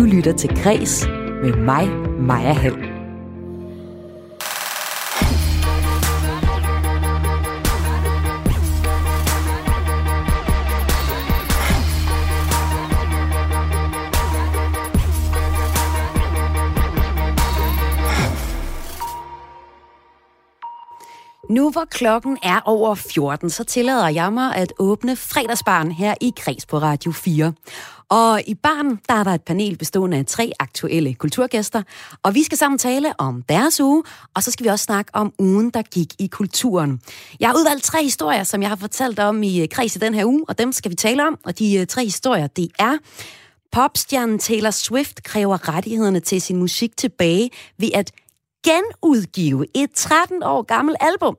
Du lytter til Græs med mig, Maja Hall. Nu hvor klokken er over 14, så tillader jeg mig at åbne fredagsbaren her i Kreds på Radio 4. Og i barn der er der et panel bestående af tre aktuelle kulturgæster, og vi skal sammen tale om deres uge, og så skal vi også snakke om ugen, der gik i kulturen. Jeg har udvalgt tre historier, som jeg har fortalt om i øh, Kreds i den her uge, og dem skal vi tale om, og de øh, tre historier, det er Popstjernen Taylor Swift kræver rettighederne til sin musik tilbage ved at genudgive et 13 år gammelt album.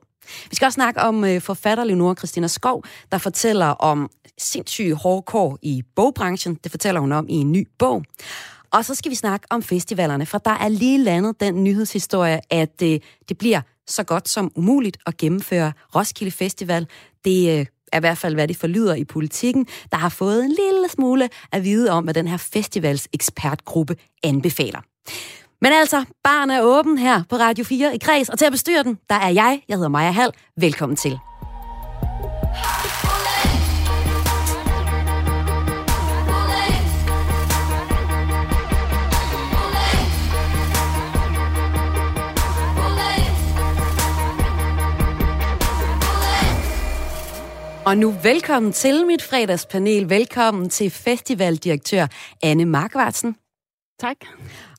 Vi skal også snakke om øh, forfatter Leonora Christina Skov, der fortæller om sindssyge hårdkår i bogbranchen. Det fortæller hun om i en ny bog. Og så skal vi snakke om festivalerne, for der er lige landet den nyhedshistorie, at øh, det bliver så godt som umuligt at gennemføre Roskilde Festival. Det øh, er i hvert fald, hvad det forlyder i politikken, der har fået en lille smule at vide om, hvad den her festivals ekspertgruppe anbefaler. Men altså, barn er åben her på Radio 4 i Kreds, og til at bestyre den, der er jeg. Jeg hedder Maja Hall. Velkommen til. Og nu velkommen til mit fredagspanel. Velkommen til festivaldirektør Anne Markvartsen. Tak.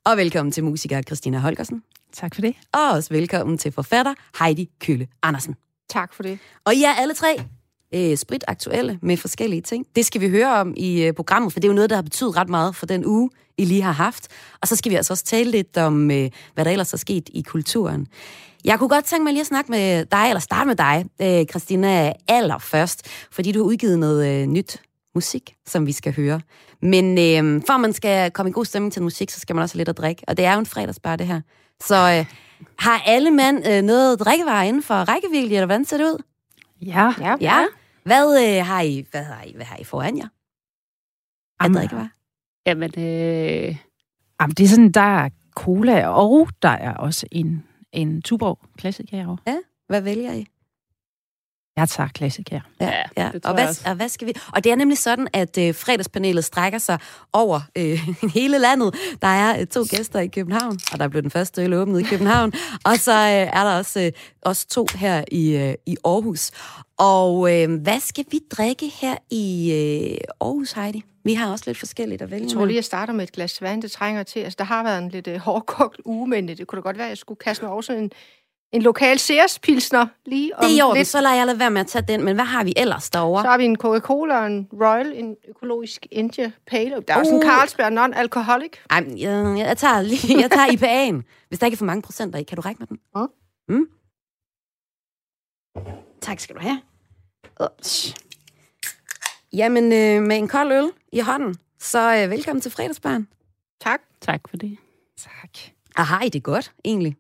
Og velkommen til musiker Christina Holgersen. Tak for det. Og også velkommen til forfatter Heidi Kølle Andersen. Tak for det. Og I er alle tre øh, sprit aktuelle med forskellige ting. Det skal vi høre om i øh, programmet, for det er jo noget, der har betydet ret meget for den uge, I lige har haft. Og så skal vi altså også tale lidt om, øh, hvad der ellers er sket i kulturen. Jeg kunne godt tænke mig lige at snakke med dig, eller starte med dig, øh, Christina, allerførst, fordi du har udgivet noget øh, nyt musik, som vi skal høre. Men øh, for at man skal komme i god stemning til musik, så skal man også have lidt at drikke. Og det er jo en fredagsbar, det her. Så øh, har alle mand øh, noget drikkevarer inden for rækkevidde, eller hvordan ser det ud? Ja. Ja. ja. Hvad, øh, har I, hvad, har I, hvad har I foran jer? Af drikkevarer? Jamen, øh... Jamen, det er sådan, der er cola, og der er også en, en Tuborg Classic herovre. Ja, hvad vælger I? Jeg tager klassik her. Ja, ja. Og, hvad, og hvad skal vi? Og det er nemlig sådan, at øh, fredagspanelet strækker sig over øh, hele landet. Der er øh, to gæster i København, og der blev den første øl åbnet i København. Og så øh, er der også, øh, også to her i, øh, i Aarhus. Og øh, hvad skal vi drikke her i øh, Aarhus, Heidi? Vi har også lidt forskelligt at vælge Jeg tror lige, jeg starter med et glas vand, det trænger til. Altså, der har været en lidt øh, hårdkogt uge, men det kunne da godt være, at jeg skulle kaste mig også en en lokal Sears-pilsner lige om Det er jo, lidt. så lader jeg lade være med at tage den, men hvad har vi ellers derovre? Så har vi en Coca-Cola og en Royal, en økologisk India Pale. Der er også uh. en Carlsberg non-alcoholic. Ej, jeg, jeg, tager lige, jeg tager IPA'en. Hvis der ikke er for mange procenter i, kan du række med den? Mm. Mm? Tak skal du have. Ups. Jamen, øh, med en kold øl i hånden, så øh, velkommen til fredagsbarn. Tak. Tak for det. Tak. Og har I det godt, egentlig?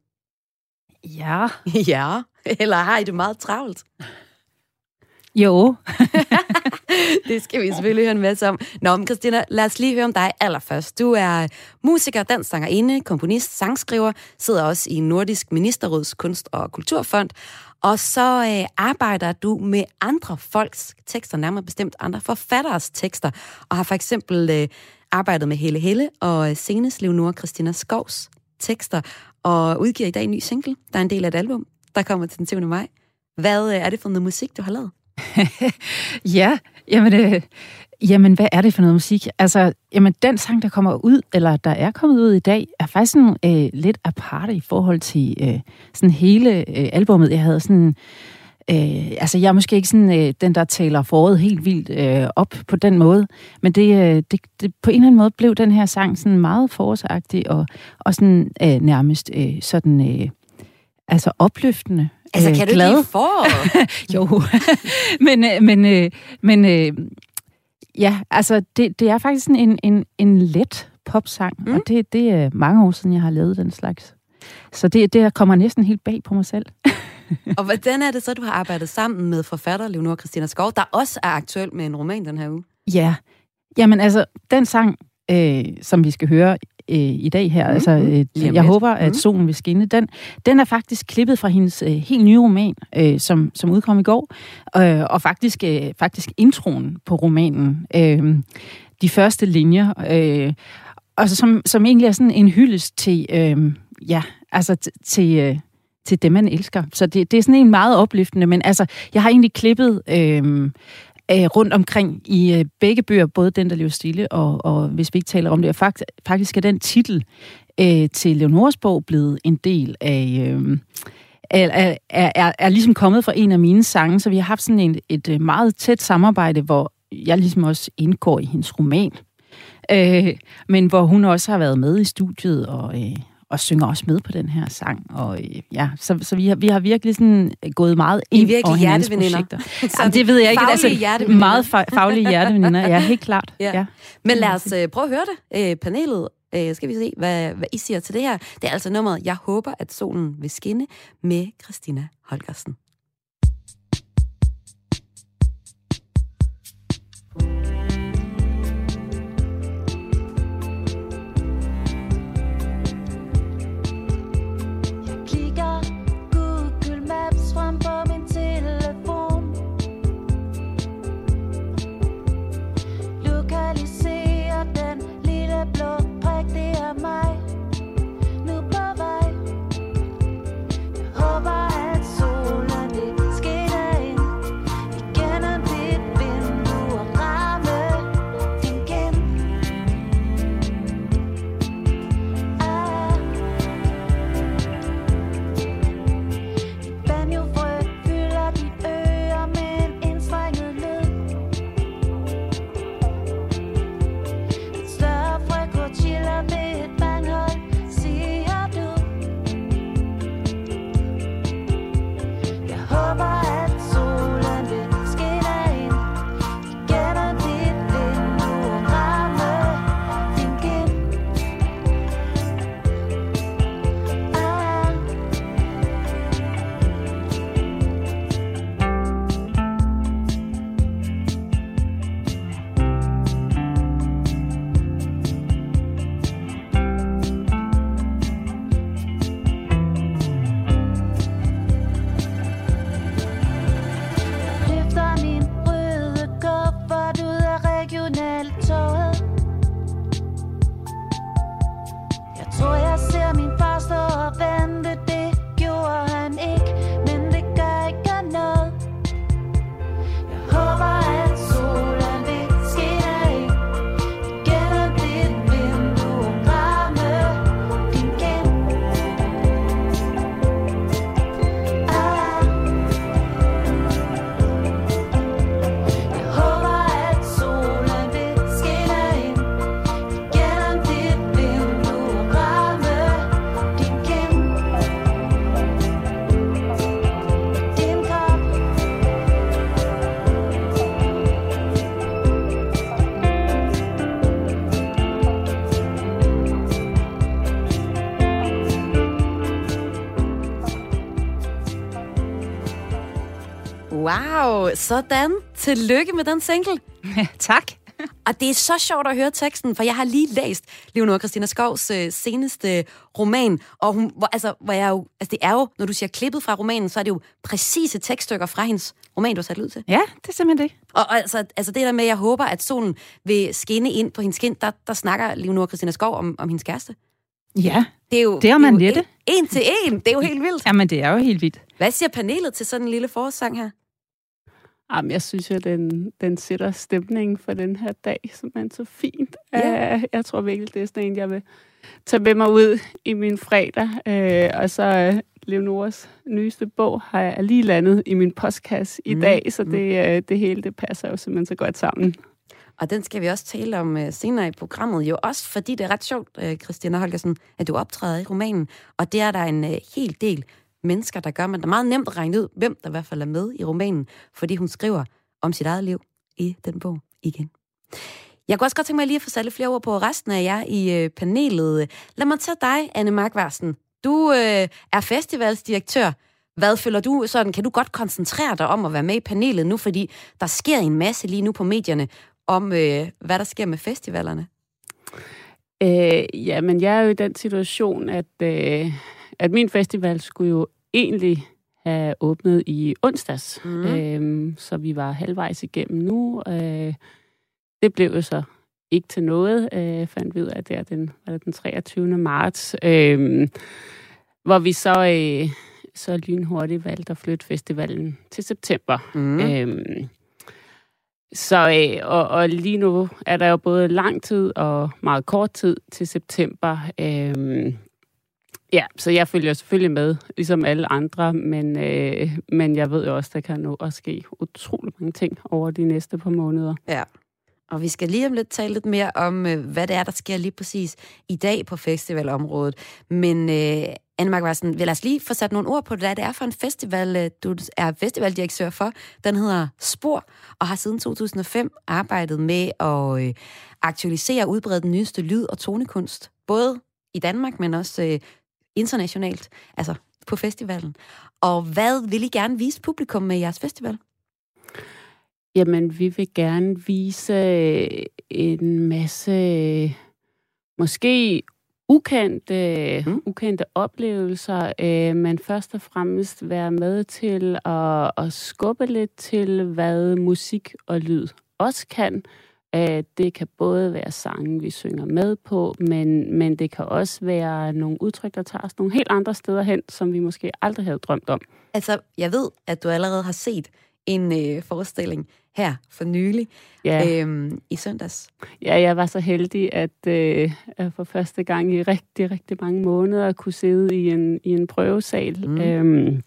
Ja. ja. Eller har I det meget travlt? Jo. det skal vi selvfølgelig høre en masse om. Nå, men Christina, lad os lige høre om dig allerførst. Du er musiker, danssangerinde, komponist, sangskriver, sidder også i Nordisk Ministerråds Kunst- og Kulturfond, og så øh, arbejder du med andre folks tekster, nærmere bestemt andre forfatteres tekster, og har for eksempel øh, arbejdet med Helle Helle og øh, senest Leonora Christina Skovs tekster, og udgiver i dag en ny single, der er en del af et album, der kommer til den 7. maj. Hvad øh, er det for noget musik, du har lavet? ja, jamen, øh, jamen, hvad er det for noget musik? Altså, jamen, den sang, der kommer ud, eller der er kommet ud i dag, er faktisk sådan, øh, lidt aparte i forhold til øh, sådan hele øh, albummet. Jeg havde sådan... Øh, altså, jeg er måske ikke sådan øh, den, der taler foråret helt vildt øh, op på den måde, men det, øh, det, det, på en eller anden måde blev den her sang sådan meget forårsagtig og, og sådan øh, nærmest øh, sådan... Øh, altså opløftende. Altså, kan du glad. ikke lide jo, men, øh, men, øh, men øh, ja, altså, det, det er faktisk sådan en, en, en let popsang, mm. og det, det er mange år siden, jeg har lavet den slags. Så det, det kommer næsten helt bag på mig selv. og hvordan er det så, du har arbejdet sammen med forfatter Leonora Christina Skov, der også er aktuel med en roman den her uge? Ja, jamen altså, den sang øh, som vi skal høre øh, i dag her, mm, altså øh, jeg lidt. håber, at Mm. solen vil skinne, den, den er faktisk klippet fra hendes øh, helt nye roman, øh, som, som udkom i går, øh, og faktisk, øh, faktisk introen på romanen. Øh, de første linjer, øh, altså som, som egentlig er sådan en hyldest til, øh, ja, altså til... Øh, til dem, man elsker. Så det, det er sådan en meget opløftende, men altså, jeg har egentlig klippet øh, øh, rundt omkring i øh, begge bøger, både Den, der lever stille, og, og hvis vi ikke taler om det, og faktisk, faktisk er den titel øh, til Leonores bog blevet en del af... Øh, er, er, er, er ligesom kommet fra en af mine sange, så vi har haft sådan en, et øh, meget tæt samarbejde, hvor jeg ligesom også indgår i hendes roman. Øh, men hvor hun også har været med i studiet og, øh, og synger også med på den her sang. Og øh, ja, så, så vi, har, vi har virkelig sådan gået meget I ind over hinandens projekter. Jamen, det ved jeg ikke. Altså, meget fa- faglige hjerteveninder, ja, helt klart. Ja. Ja. Men lad os øh, prøve at høre det. Øh, panelet, øh, skal vi se, hvad, hvad I siger til det her. Det er altså nummeret Jeg håber, at solen vil skinne med Christina Holgersen. Wow, sådan. Tillykke med den single. tak. Og det er så sjovt at høre teksten, for jeg har lige læst Leonora Christina Skovs øh, seneste roman, og hun, hvor, altså, hvor jeg jo, altså det er jo, når du siger klippet fra romanen, så er det jo præcise tekststykker fra hendes roman, du har sat ud til. Ja, det er simpelthen det. Og, og altså, altså det der med, at jeg håber, at solen vil skinne ind på hendes kind, der, der snakker Leonora Christina Skov om, om hendes kæreste. Ja, Det er jo, Det er jo Annette. en, en til en. Det er jo helt vildt. jamen det er jo helt vildt. Hvad siger panelet til sådan en lille forårssang her? Jamen, jeg synes jo, den, den sætter stemningen for den her dag, som er så fint. Ja. Uh, jeg tror virkelig, det er sådan en, jeg vil tage med mig ud i min fredag. Uh, og så uh, Leonoras nyeste bog har jeg lige landet i min postkasse i Mm, dag, så mm. det, uh, det hele det passer jo simpelthen så godt sammen. Og den skal vi også tale om uh, senere i programmet, jo også fordi det er ret sjovt, uh, Christina Holgersen, at du optræder i romanen. Og det er der en uh, hel del mennesker, der gør. Men det er meget nemt at regne ud, hvem der i hvert fald er med i romanen, fordi hun skriver om sit eget liv i den bog igen. Jeg kunne også godt tænke mig lige at få sat lidt flere ord på resten af jer i øh, panelet. Lad mig tage dig, Anne Markvarsen. Du øh, er festivalsdirektør. Hvad føler du sådan? Kan du godt koncentrere dig om at være med i panelet nu, fordi der sker en masse lige nu på medierne om, øh, hvad der sker med festivalerne? Øh, ja, men jeg er jo i den situation, at, øh, at min festival skulle jo egentlig have åbnet i onsdags. Mm. Øh, så vi var halvvejs igennem nu. Øh, det blev jo så ikke til noget, øh, fandt vi ud af der den, var det den 23. marts. Øh, hvor vi så, øh, så lynhurtigt valgte at flytte festivalen til september. Mm. Øhm, så øh, og, og lige nu er der jo både lang tid og meget kort tid til september. Øhm, ja, så jeg følger selvfølgelig med, ligesom alle andre, men, øh, men jeg ved jo også, der kan nå at ske utrolig mange ting over de næste par måneder. Ja. Og vi skal lige om lidt tale lidt mere om, øh, hvad det er, der sker lige præcis i dag på festivalområdet. Men øh, Anne Mark Varsen, vil os lige få sat nogle ord på, hvad det er for en festival, øh, du er festivaldirektør for. Den hedder Spor, og har siden 2005 arbejdet med at øh, aktualisere og udbrede den nyeste lyd- og tonekunst. Både i Danmark, men også øh, internationalt, altså på festivalen. Og hvad vil I gerne vise publikum med jeres festival? Jamen, vi vil gerne vise øh, en masse måske ukendte, mm. ukendte oplevelser, øh, men først og fremmest være med til at, at skubbe lidt til, hvad musik og lyd også kan. Øh, det kan både være sange, vi synger med på, men, men det kan også være nogle udtryk, der tager os nogle helt andre steder hen, som vi måske aldrig havde drømt om. Altså, jeg ved, at du allerede har set en øh, forestilling her for nylig, Ja. øhm, i søndags. Ja, jeg var så heldig, at, øh, at for første gang i rigtig, rigtig mange måneder kunne sidde i en, i en prøvesal. Mm. Øhm,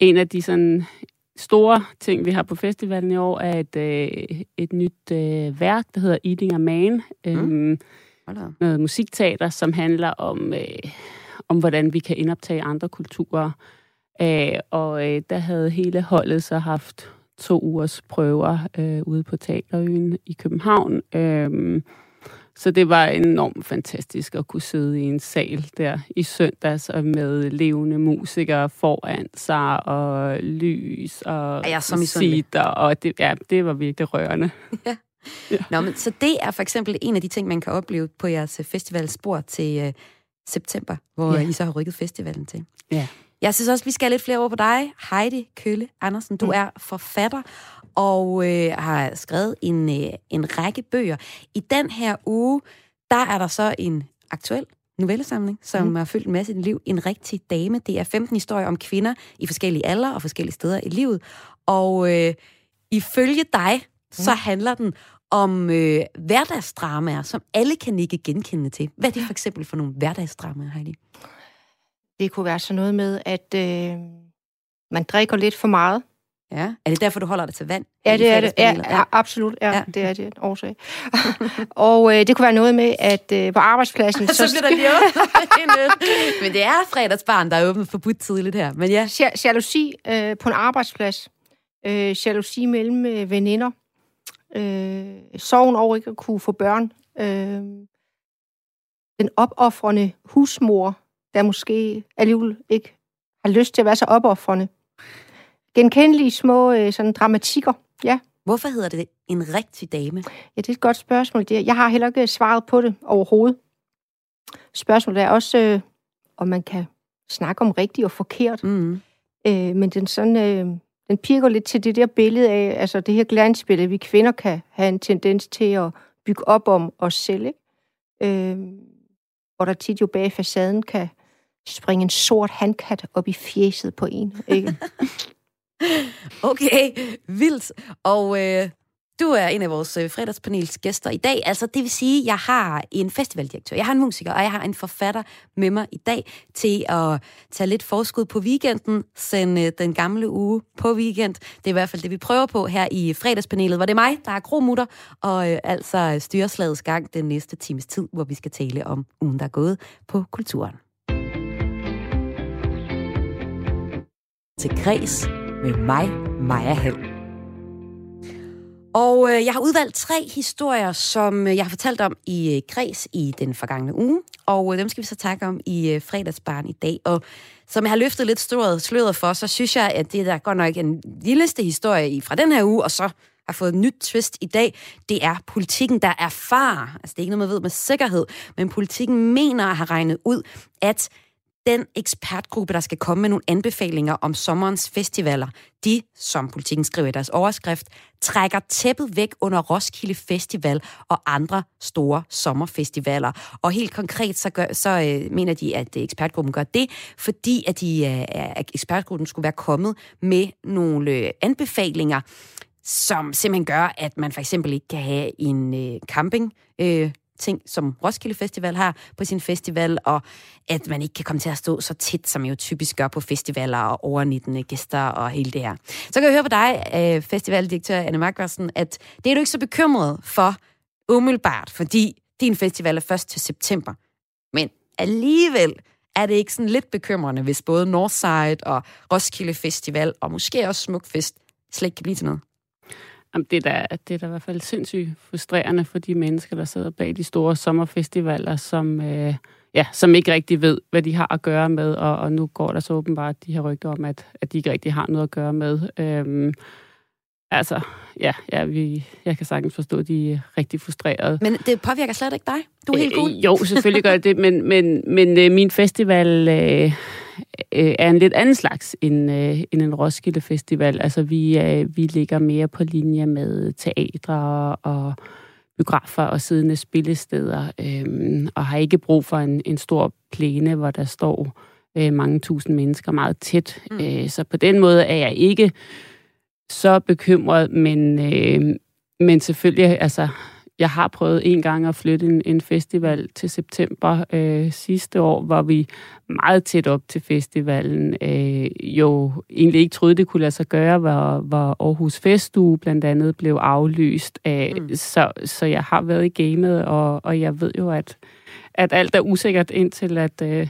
en af de sådan store ting, vi har på festivalen i år, er et, øh, et nyt øh, værk, der hedder Eating a Man. Øhm, da. op. noget musikteater, som handler om, øh, om hvordan vi kan indoptage andre kulturer. Øh, og øh, der havde hele holdet så haft to ugers prøver øh, ude på Teaterøen i København. Øh, så det var enormt fantastisk at kunne sidde i en sal der i søndags og med levende musikere foran sig og lys og er så misundelig. sitter, og det, ja, det var virkelig rørende. Nå, men, så det er for eksempel en af de ting, man kan opleve på jeres øh, festivalspor til øh, september, hvor Ja. I så har rykket festivalen til. Ja. Jeg synes også, vi skal lidt flere ord på dig. Heidi Kølle Andersen, du Mm. er forfatter og øh, har skrevet en, øh, en række bøger. I den her uge, der er der så en aktuel novellesamling, som mm. har fyldt en masse i dit liv. En rigtig dame. Det er 15 historier om kvinder i forskellige aldre og forskellige steder i livet. Og øh, ifølge dig, så handler den om øh, hverdagsdramaer, som alle kan nikke genkendende til. Hvad er det for eksempel for nogle hverdagsdramaer, Heidi? Det kunne være sådan noget med, at øh, man drikker lidt for meget. Ja. Er det derfor, du holder dig til vand? Ja, det er det. Ja, ja, absolut. Ja, Ja. det er det en årsag. og øh, det kunne være noget med, at øh, på arbejdspladsen... så bliver der lige. Men det er fredagsbarn, der er åbent forbudt tidligt her. Men ja, Ja- Jalousi øh, på en arbejdsplads. Øh, jalousi mellem øh, veninder. Øh, sorgen over ikke at kunne få børn. Øh, den opoffrende husmor, der måske alligevel ikke har lyst til at være så opoffrende. Genkendelige små øh, sådan dramatikker. Ja. hvorfor hedder det en rigtig dame? Ja, det er et godt spørgsmål. Det er- Jeg har heller ikke svaret på det overhovedet. Spørgsmålet er også, øh, om man kan snakke om rigtigt og forkert. Mm. Øh, men den, sådan, øh, den pirker lidt til det der billede af, altså det her glansbillede, vi kvinder kan have en tendens til at bygge op om os selv. Ikke? Øh, hvor der tit jo bag facaden kan springe en sort handkat op i fjeset på en. Ikke? Okay, vildt. Og øh, du er en af vores øh, fredagspanels gæster i dag. Altså, det vil sige, at jeg har en festivaldirektør, jeg har en musiker, og jeg har en forfatter med mig i dag til at tage lidt forskud på weekenden, sende øh, den gamle uge på weekend. Det er i hvert fald det, vi prøver på her i fredagspanelet, hvor det er mig, der er kromutter, og øh, altså styreslagets gang den næste times tid, hvor vi skal tale om ugen, der er gået på kulturen. Til kreds med mig, Maja Hall. Og øh, jeg har udvalgt tre historier, som øh, jeg har fortalt om i øh, Græs i den forgangne uge, og øh, dem skal vi så takke om i øh, fredagsbarn i dag. Og som jeg har løftet lidt stort sløret for, så synes jeg, at det der godt nok en lilleste historie i- fra den her uge, og så har fået et nyt twist i dag. Det er politikken, der erfarer, altså det er ikke noget, man ved med sikkerhed, men politikken mener at have regnet ud, at den ekspertgruppe, der skal komme med nogle anbefalinger om sommerens festivaler, de, som politikken skriver i deres overskrift, trækker tæppet væk under Roskilde Festival og andre store sommerfestivaler. Og helt konkret så, gør, så øh, mener de, at øh, ekspertgruppen gør det, fordi at, de, øh, at ekspertgruppen skulle være kommet med nogle øh, anbefalinger, som simpelthen gør, at man for eksempel ikke kan have en øh, camping øh, ting, som Roskilde Festival har på sin festival, og at man ikke kan komme til at stå så tæt, som jo typisk gør på festivaler og overnittende gæster og hele det her. Så kan jeg høre på dig, øh, festivaldirektør Anne Markvarsen, at det er du ikke så bekymret for umiddelbart, fordi din festival er først til september. Men alligevel er det ikke sådan lidt bekymrende, hvis både Northside og Roskilde Festival og måske også Smukfest slet ikke kan blive til noget? Jamen, det, er da, det er da i hvert fald sindssygt frustrerende for de mennesker, der sidder bag de store sommerfestivaler, som, øh, ja, som ikke rigtig ved, hvad de har at gøre med, og, og nu går der så åbenbart de her rygter om, at, at de ikke rigtig har noget at gøre med. Øhm, altså, ja, ja vi, jeg kan sagtens forstå, at de er rigtig frustrerede. Men det påvirker slet ikke dig? Du er helt cool? Øh, jo, selvfølgelig gør det, men, men, men øh, min festival... Øh, øh, er en lidt anden slags end, øh, end en Roskilde Festival. Altså, vi, øh, vi ligger mere på linje med teatre og biografer og siddende spillesteder, øh, og har ikke brug for en, en stor plæne, hvor der står øh, mange tusind mennesker meget tæt. Mm. Øh, så på den måde er jeg ikke så bekymret, men, øh, men selvfølgelig, altså, jeg har prøvet en gang at flytte en, en festival til september øh, sidste år, hvor vi meget tæt op til festivalen øh, jo egentlig ikke troede, det kunne lade sig gøre, hvor, hvor Aarhus Festuge blandt andet blev aflyst. Øh, mm. så, så jeg har været i gamet, og, og jeg ved jo, at, at alt er usikkert indtil, at, øh,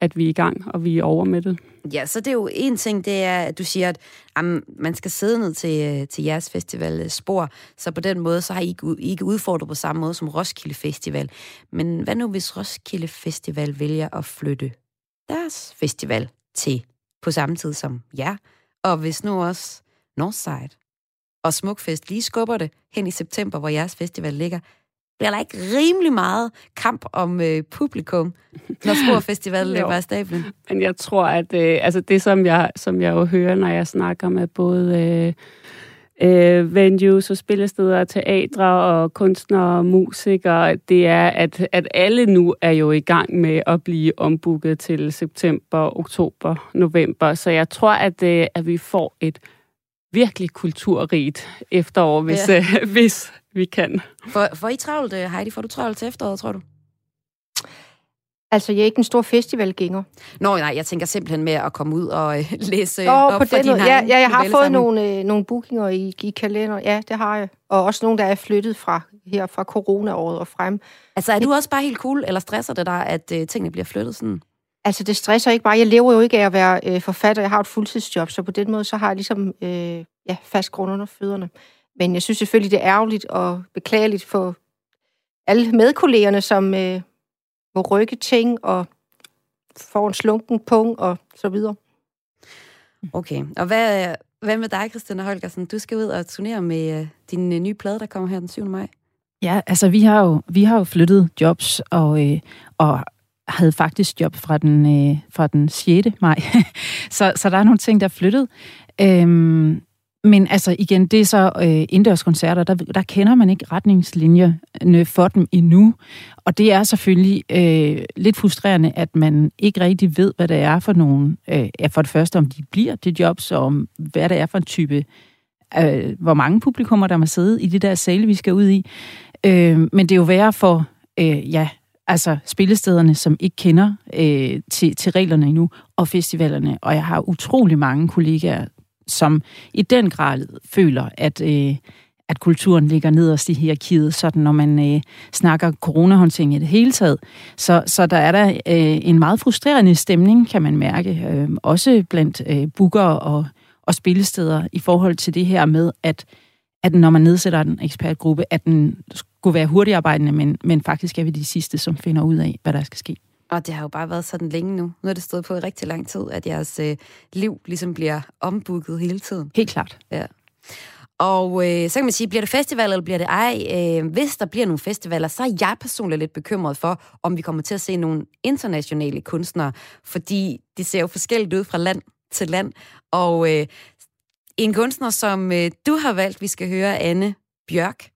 at vi er i gang, og vi er over med det. Ja, så det er jo en ting, det er, at du siger, at jamen, man skal sidde ned til, øh, til jeres festival spor, så på den måde, så har I ikke, I ikke udfordret på samme måde som Roskilde Festival. Men hvad nu, hvis Roskilde Festival vælger at flytte deres festival til på samme tid som jer? Og hvis nu også Northside og Smukfest lige skubber det hen i september, hvor jeres festival ligger, bliver der ikke rimelig meget kamp om øh, publikum, når Spor Festival løber af stablen? Men jeg tror, at øh, altså det, som jeg, som jeg jo hører, når jeg snakker med både øh, øh, venues og spillesteder teatre og kunstnere og musikere, det er, at, at alle nu er jo i gang med at blive ombooket til september, oktober, november. Så jeg tror, at, øh, at vi får et virkelig kulturrigt efterår, hvis, ja. øh, hvis vi kan. For, for I travlt, øh, Heidi? Får du travlt til efteråret, tror du? Altså, jeg er ikke en stor festivalgænger. Nå, nej, jeg tænker simpelthen med at komme ud og øh, læse Nå, op på for den din. Ja, ja, jeg har fået nogle, øh, nogle bookinger i, i kalender. Ja, det har jeg. Og også nogle, der er flyttet fra her fra corona-året og frem. Altså, er du også bare helt cool, eller stresser det dig, at øh, tingene bliver flyttet sådan? Altså, det stresser ikke bare. Jeg lever jo ikke af at være øh, forfatter. Jeg har et fuldtidsjob, så på den måde, så har jeg ligesom øh, ja, fast grund under fødderne. Men jeg synes selvfølgelig, det er ærgerligt og beklageligt for alle medkollegerne, som øh, må rykke ting og får en slunken pung og så videre. Okay, og hvad, hvad med dig, Christina Holgersen? Du skal ud og turnere med øh, din øh, nye plade, der kommer her den 7. maj. Ja, altså vi har jo, vi har jo flyttet jobs, og, øh, og havde faktisk job fra den, øh, fra den 6. maj. så, så der er nogle ting, der er flyttet. Øhm, men altså igen, det er så øh, indendørskoncerter, der, der kender man ikke retningslinjerne for dem endnu. Og det er selvfølgelig øh, lidt frustrerende, at man ikke rigtig ved, hvad det er for nogen. øh, for det første, om de bliver det jobs, og om hvad det er for en type, øh, hvor mange publikummer, der må sidde i det der sale, vi skal ud i. Øh, men det er jo værre for, øh, ja, altså spillestederne, som ikke kender øh, til, til reglerne endnu, og festivalerne. Og jeg har utrolig mange kollegaer, som i den grad føler, at, øh, at kulturen ligger nederst i hierarkiet, sådan når man øh, snakker coronahåndtering i det hele taget. Så, så der er der øh, en meget frustrerende stemning, kan man mærke, øh, også blandt øh, bookere og, og spillesteder i forhold til det her med, at, at når man nedsætter en ekspertgruppe, at den skulle være hurtigarbejdende, men, men faktisk er vi de sidste, som finder ud af, hvad der skal ske. Og det har jo bare været sådan længe nu. Nu er det stået på i rigtig lang tid, at jeres øh, liv ligesom bliver ombooket hele tiden. Helt klart. Ja. Og øh, så kan man sige, bliver det festival, eller bliver det ej? Øh, hvis der bliver nogle festivaler, så er jeg personligt lidt bekymret for, om vi kommer til at se nogle internationale kunstnere, fordi de ser jo forskelligt ud fra land til land. Og øh, en kunstner, som øh, du har valgt, vi skal høre, Anne Bjørk.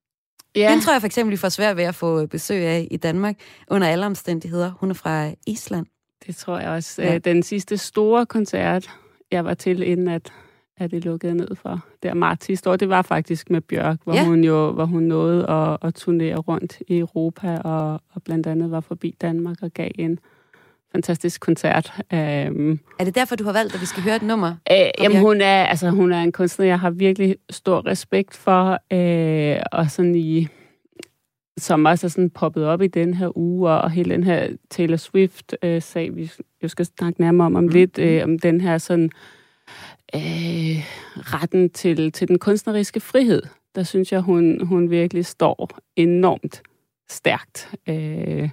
Ja, Den tror jeg for eksempel, vi får svært ved at få besøg af i Danmark, under alle omstændigheder. Hun er fra Island. det tror jeg også. Ja. Ja. Den sidste store koncert, jeg var til, inden at, at det lukkede ned for der marts sidste år, det var faktisk med Bjørk, hvor ja. hun jo hvor hun nåede at, at turnere rundt i Europa, og, og blandt andet var forbi Danmark og gav en fantastisk koncert. Øhm, Er det derfor, du har valgt, at vi skal høre et nummer? Øh, jamen, hun er, altså, hun er en kunstner, jeg har virkelig stor respekt for, øh, og sådan i, som også er sådan poppet op i den her uge, og hele den her Taylor Swift-sag, vi jo skal snakke nærmere om, om Mhm. lidt, øh, om den her sådan øh, retten til, til den kunstneriske frihed. Der synes jeg, hun, hun virkelig står enormt stærkt. Øh,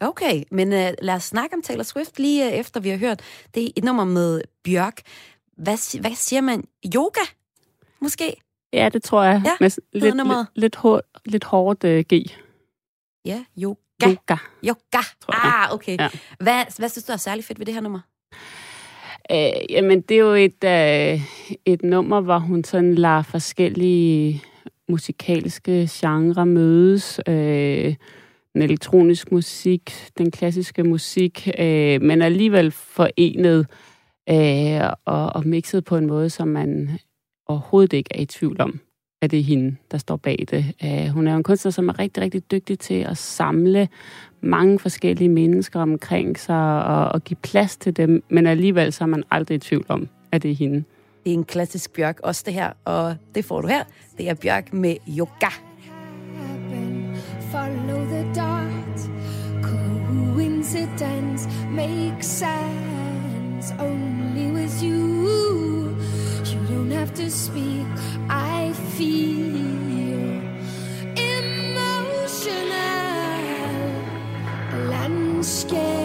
Okay, men uh, lad os snakke om Taylor Swift lige uh, efter vi har hørt. Det er et nummer med Bjørk. Hvad, hvad siger man? Yoga? Måske? ja, det tror jeg. Ja, med lidt, lidt, lidt, hårdt, lidt hårdt øh, G. Ja, yoga. Yoga. Yoga. Ah, okay. Ja. Hvad, hvad synes du er særlig fedt ved det her nummer? Øh, jamen, det er jo et, øh, et nummer, hvor hun sådan lader forskellige musikalske genrer mødes. Øh, den elektronisk musik, den klassiske musik, øh, men alligevel forenet øh, og, og mixet på en måde, som man overhovedet ikke er i tvivl om, at det er hende, der står bag det. Øh, hun er jo en kunstner, som er rigtig, rigtig dygtig til at samle mange forskellige mennesker omkring sig og, og give plads til dem, men alligevel så er man aldrig i tvivl om, at det er hende. Det er en klassisk Bjørk, også det her, og det får du her. Det er Bjørk med yoga. Follow the dot. Coincidence makes sense only with you. You don't have to speak. I feel emotional landscapes.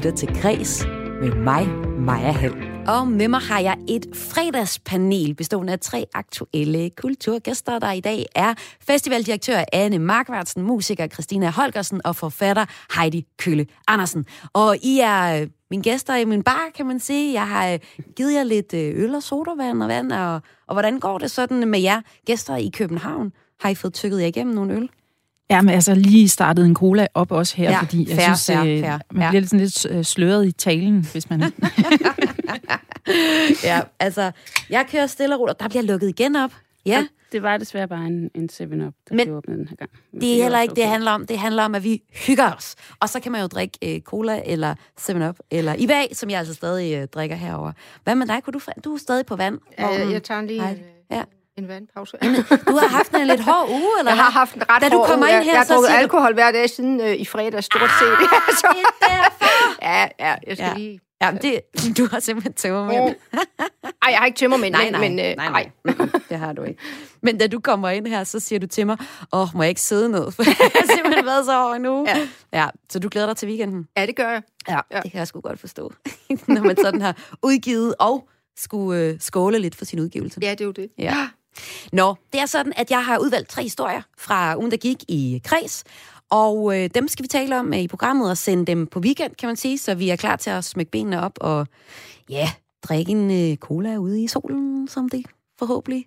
Lytter til Græs med mig, Maja Hall. Og med mig har jeg et fredagspanel bestående af tre aktuelle kulturgæster, der i dag er festivaldirektør Anne Markvartsen, musiker Christina Holgersen og forfatter Heidi Kølle Andersen. Og I er øh, mine gæster i min bar, kan man sige. Jeg har øh, givet jer lidt øh, øl og sodavand og vand, og, og hvordan går det sådan med jer gæster i København? Har I fået tykket jer igennem nogle øl? Ja, men altså lige startet en cola op også her, Ja, fordi jeg fair, synes, fair, øh, fair. man Ja. bliver lidt sådan lidt øh, sløret i talen, hvis man... ja, altså, jeg kører stille og roligt, og der bliver lukket igen op. Ja, Det var desværre bare en, en 7-Up, der Men blev åbnet den her gang. Men det er heller ikke det, okay. handler om. Det handler om, at vi hygger os. Og så kan man jo drikke øh, cola eller 7-Up eller IVA, som jeg altså stadig øh, drikker herover. Hvad med dig? Kunne du, du er stadig på vand? Ja, jeg, tager lige Hej. en, Ja. En vandpause. Du har haft en lidt hård uge, eller Jeg har haft en ret Da du hård kommer uge. ind her, jeg, jeg har så drukket siger du- alkohol hver dag siden øh, i fredag, stort set. Ah, så, det er derfor. ja, ja, jeg skal Ja. ja. lige... Ja, det, du har simpelthen tømmermænd. Oh. Ej, jeg har ikke tømmermænd, Nej, men, nej, men øh, nej, nej. Det har du ikke. Men da du kommer ind her, så siger du til mig, åh, må jeg ikke sidde ned? For jeg har simpelthen været så over nu. Ja. ja. Så du glæder dig til weekenden? Ja, det gør jeg. Ja, Ja. ja. det kan jeg sgu godt forstå. Når man sådan har udgivet og skulle øh, skåle lidt for sin udgivelse. Ja, det er jo det. Ja. Nå, det er sådan, at jeg har udvalgt tre historier fra ugen, der gik i kreds. Og øh, dem skal vi tale om øh, i programmet og sende dem på weekend, kan man sige, så vi er klar til at smække benene op og ja, drikke en øh, cola ude i solen, som det forhåbentlig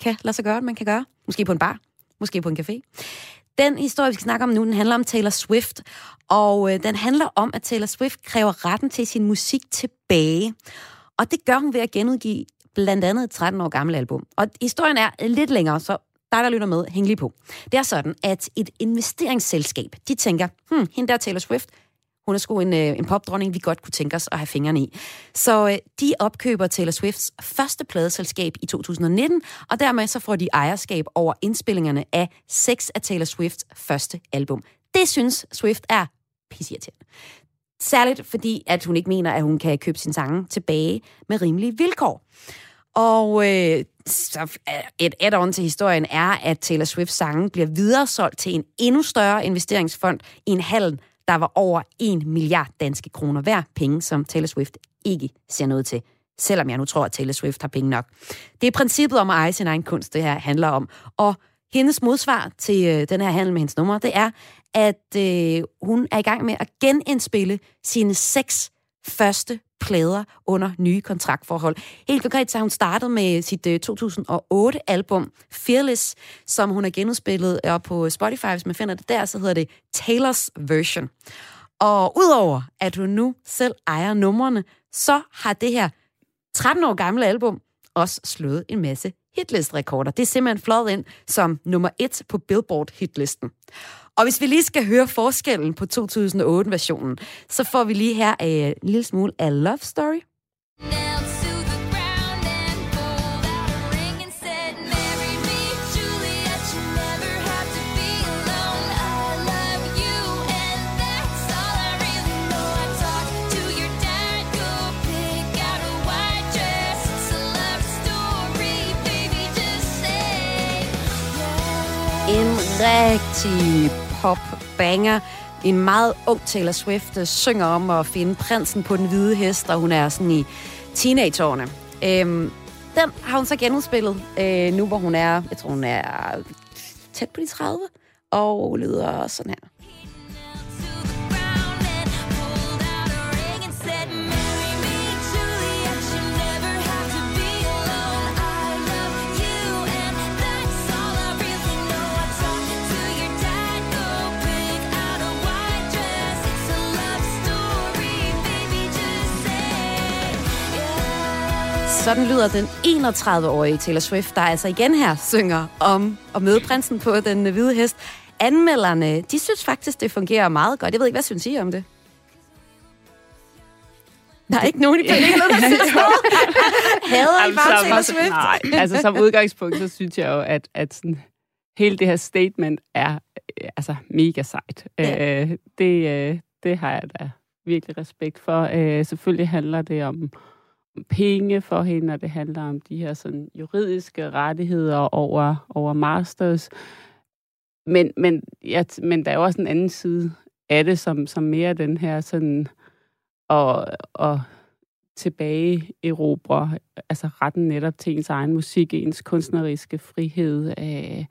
kan lade sig gøre, at man kan gøre. Måske på en bar, måske på en café. Den historie, vi skal snakke om nu, den handler om Taylor Swift. Og øh, den handler om, at Taylor Swift kræver retten til sin musik tilbage. Og det gør hun ved at genudgive blandt andet et 13 år gammelt album. Og historien er lidt længere, så dig, der lytter med, hæng lige på. Det er sådan, at et investeringsselskab, de tænker, hmm, hende der Taylor Swift, hun er sgu en, øh, en popdronning, vi godt kunne tænke os at have fingrene i. Så øh, de opkøber Taylor Swifts første pladeselskab i 2019, og dermed så får de ejerskab over indspillingerne af seks af Taylor Swifts første album. Det synes Swift er pissirriterende. Særligt fordi, at hun ikke mener, at hun kan købe sin sange tilbage med rimelige vilkår. Og øh, så øh, et add-on til historien er, at Taylor Swifts sange bliver videresolgt til en endnu større investeringsfond i en halv, der var over 1 milliard danske kroner hver penge, som Taylor Swift ikke ser noget til. Selvom jeg nu tror, at Taylor Swift har penge nok. Det er princippet om at eje sin egen kunst, det her handler om. Og hendes modsvar til øh, den her handel med hendes nummer, det er, at øh, hun er i gang med at genindspille sine seks første plader under nye kontraktforhold. Helt konkret så har hun startet med sit øh, 2008-album Fearless, som hun har genudspillet og på Spotify, hvis man finder det der, så hedder det Taylors Version. Og udover at hun nu selv ejer numrene, så har det her 13 år gamle album også slået en masse hitlistrekorder. Det er simpelthen flot ind som nummer et på Billboard-hitlisten. Og hvis vi lige skal høre forskellen på 2008-versionen, så får vi lige her øh, en lille smule af Love Story. En rigtig pop-banger. En meget ung Taylor Swift øh, synger om at finde prinsen på den hvide hest, og hun er sådan i teenageårene. Øhm, den har hun så genudspillet, øh, nu hvor hun er, jeg tror hun er tæt på de 30, og lyder sådan her. Sådan lyder den 31-årige Taylor Swift, der altså igen her synger om at møde prinsen på den hvide hest. Anmelderne, de synes faktisk, det fungerer meget godt. Jeg ved ikke, hvad synes I om det? Der er ikke nogen i panelet, der synes noget. Hader I Jamen, bare Taylor Swift? Nej, altså som udgangspunkt, så synes jeg jo, at, at sådan, hele det her statement er øh, altså mega sejt. Ja. Øh, det, øh, det har jeg da virkelig respekt for. Øh, selvfølgelig handler det om penge for hende, og det handler om de her sådan, juridiske rettigheder over, over masters. Men, men, ja, men der er jo også en anden side af det, som, som mere den her sådan og, og tilbage erobre altså retten netop til ens egen musik, ens kunstneriske frihed. Øh,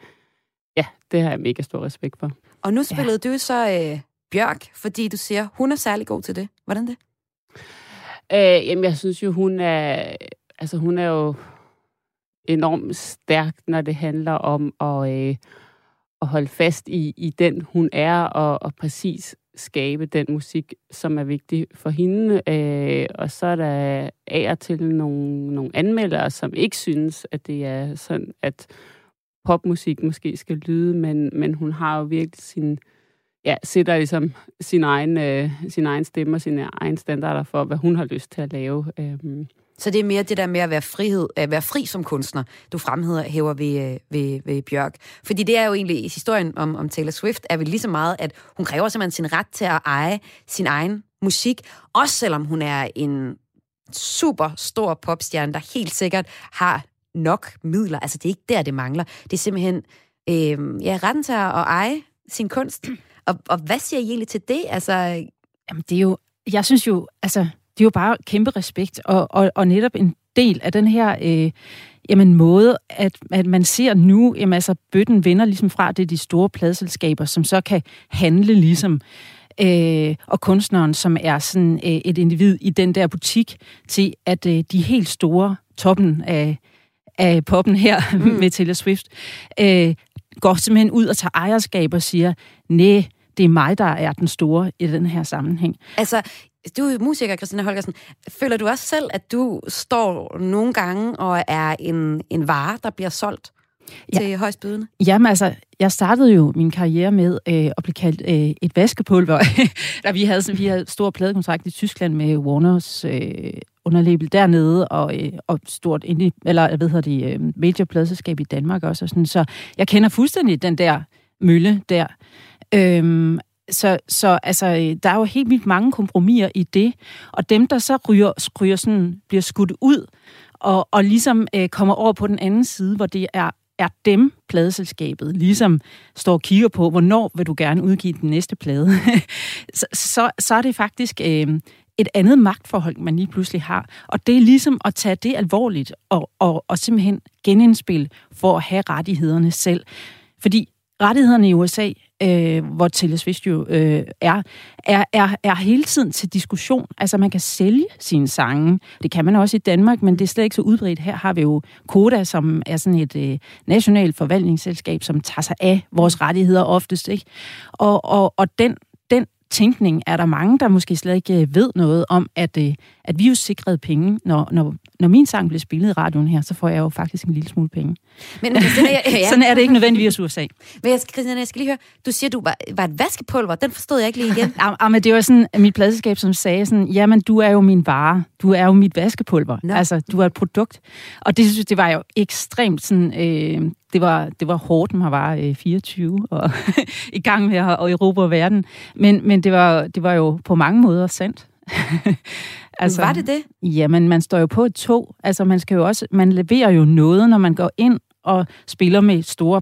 ja, det har jeg mega stor respekt for. Og nu spillede ja. du så øh, Bjørk, fordi du siger, hun er særlig god til det. Hvordan det? Øh, jamen, jeg synes jo, hun er, altså, hun er jo enormt stærk, når det handler om at, øh, at holde fast i, i den, hun er, og, og præcis skabe den musik, som er vigtig for hende. Øh, og så er der af og til nogle, nogle anmeldere, som ikke synes, at det er sådan, at popmusik måske skal lyde, men, men hun har jo virkelig sin, ja, sætter ligesom sin egen, øh, sin egen stemme og sine egne standarder for, hvad hun har lyst til at lave. Øh, Så det er mere det der med at være, frihed, at være fri som kunstner, du fremhæver ved, øh, ved, ved Bjørk. Fordi det er jo egentlig, i historien om, om Taylor Swift, er vel lige så meget, at hun kræver simpelthen sin ret til at eje sin egen musik, også selvom hun er en super stor popstjerne, der helt sikkert har nok midler. Altså, det er ikke der, det mangler. Det er simpelthen øh, ja, retten til at eje sin kunst. Og, og hvad siger I egentlig til det? Altså, Jamen, det er jo, jeg synes jo, altså, det er jo bare kæmpe respekt, og, og, og netop en del af den her øh, jamen, måde, at, at man ser nu, jamen, altså, bøtten vender ligesom fra, det er de store pladselskaber, som så kan handle ligesom, øh, og kunstneren, som er sådan øh, et individ i den der butik, til at øh, de helt store toppen af, af poppen her mm. med Taylor Swift, øh, går simpelthen ud og tager ejerskab og siger, nej, det er mig, der er den store i den her sammenhæng. altså, du er musiker, Christina Holgersen. Føler du også selv, at du står nogle gange og er en, en vare, der bliver solgt Ja. til højstbydende? Jamen altså, jeg startede jo min karriere med øh, at blive kaldt øh, et vaskepulver. da vi havde, sådan- vi havde stor pladekontrakt i Tyskland med Warners øh, underlabel dernede, og, øh, og stort indie, eller hvad hedder det, øh, major pladeselskab i Danmark også. Og sådan. Så jeg kender fuldstændig den der mølle der. Øhm, så, så altså, øh, der er jo helt vildt mange kompromiser i det, og dem, der så ryger, ryger sådan, bliver skudt ud, og, og ligesom øh, kommer over på den anden side, hvor det er er dem, pladeselskabet, ligesom står og kigger på, hvornår vil du gerne udgive den næste plade, så, så, så er det faktisk øh, et andet magtforhold, man lige pludselig har. Og det er ligesom at tage det alvorligt og, og, og simpelthen genindspille for at have rettighederne selv. Fordi rettighederne i USA, øh, hvor Taylor Swift jo øh, er, er, er, er hele tiden til diskussion. Altså man kan sælge sine sange. Det kan man også i Danmark, men det er slet ikke så udbredt. Her har vi jo Koda, som er sådan et øh, nationalt forvaltningsselskab, som tager sig af vores rettigheder oftest. Ikke? Og, og, og den, den tænkning er der mange, der måske slet ikke øh, ved noget om, at, øh, at vi jo sikrede penge. Når, når, når min sang bliver spillet i radioen her, så får jeg jo faktisk en lille smule penge. Men Christina, jeg, Ja. Sådan er det ikke nødvendigvis USA. Men jeg, Christina, jeg skal lige høre, du siger, du var, var et vaskepulver. Den forstod jeg ikke lige igen. Ja, men det var sådan mit pladselskab, som sagde sådan, jamen, du er jo min vare. Du er jo mit vaskepulver. Nå. Altså, du er et produkt. Og det synes det var jo ekstremt sådan, øh, det var, det var hårdt, man var øh, 24 og i gang med at erobre verden. Men, men det, var, det var jo på mange måder sandt. Altså, var det det? Jamen, man står jo på et tog. Altså, man skal jo også, man leverer jo noget, når man går ind og spiller med store,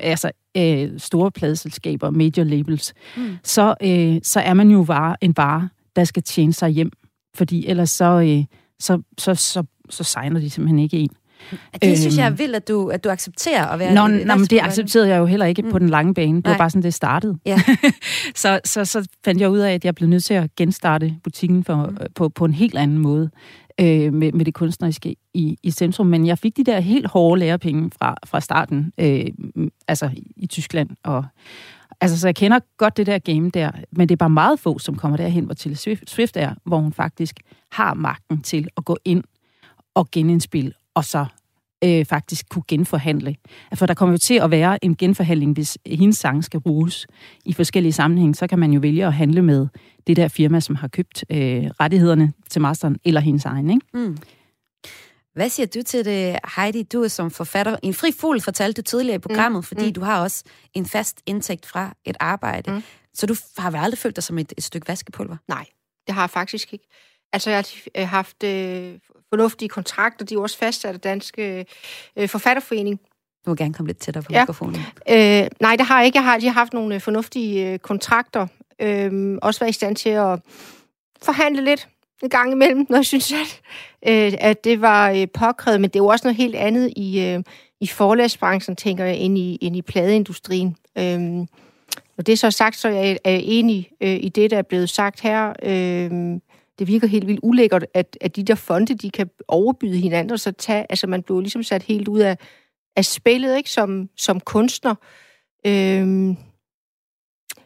altså, øh, store pladeselskaber, major labels. Mm. Så, øh, så er man jo vare, en vare, der skal tjene sig hjem. Fordi ellers så, øh, så, så, så, så signer de simpelthen ikke en. Det øh, synes jeg er Øhm. vildt, at du, at du accepterer at være Nå, nå, men det accepterede jeg jo heller ikke mm. på den lange bane. Det Nej. var bare sådan, det startede. Ja. så, så, så fandt jeg ud af, at jeg blev nødt til at genstarte butikken for, mm. på, på en helt anden måde øh, med, med det kunstneriske i, i centrum. Men jeg fik de der helt hårde lærepenge fra, fra starten, øh, altså i Tyskland. Og, altså, så jeg kender godt det der game der, men det er bare meget få, som kommer derhen, hvor Swift, Swift er, hvor hun faktisk har magten til at gå ind og genindspille, og så øh, faktisk kunne genforhandle. For der kommer jo til at være en genforhandling, hvis hendes sang skal bruges i forskellige sammenhænge, så kan man jo vælge at handle med det der firma, som har købt øh, rettighederne til masteren, eller hendes egen, ikke? Mm. Hvad siger du til det, Heidi? Du er som forfatter. En fri fugl fortalte du tidligere i programmet, mm. fordi Mm. du har også en fast indtægt fra et arbejde. Mm. Mm. Så du har vel aldrig følt dig som et, et stykke vaskepulver? Nej, det har jeg faktisk ikke. Altså, jeg har øh, haft øh, fornuftige kontrakter, de er også fastsat af Danske øh, Forfatterforening. Du må gerne komme lidt tættere på Ja. mikrofonen. Øh, nej, det har jeg ikke. Jeg har, de har haft nogle øh, fornuftige øh, kontrakter. Øh, også været i stand til at forhandle lidt en gang imellem, når jeg synes, at, øh, at det var øh, påkrævet. Men det er jo også noget helt andet i, øh, i forlagsbranchen, tænker jeg, end i, end i pladeindustrien. Øh, når det er så sagt, så er jeg, er jeg enig øh, i det, der er blevet sagt her. Øh, det virker helt vildt ulækkert, at, at de der fonde, de kan overbyde hinanden, og så tage, altså man bliver ligesom sat helt ud af, af spillet, ikke, som, som kunstner. Øh,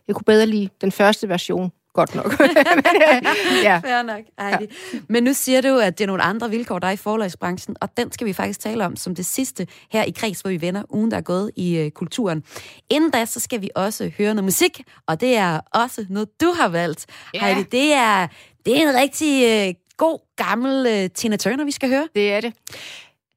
jeg kunne bedre lide den første version, godt nok. Men, øh, ja. Fair nok. Ej, det. Men nu siger du, at det er nogle andre vilkår, der er i forlagsbranchen, og den skal vi faktisk tale om som det sidste her i Kreds, hvor vi vender ugen, der er gået i øh, kulturen. Inden da, så skal vi også høre noget musik, og det er også noget, du har valgt. Ja. Heidi, det er, det er en rigtig øh, god, gammel øh, Tina Turner, vi skal høre. Det er det.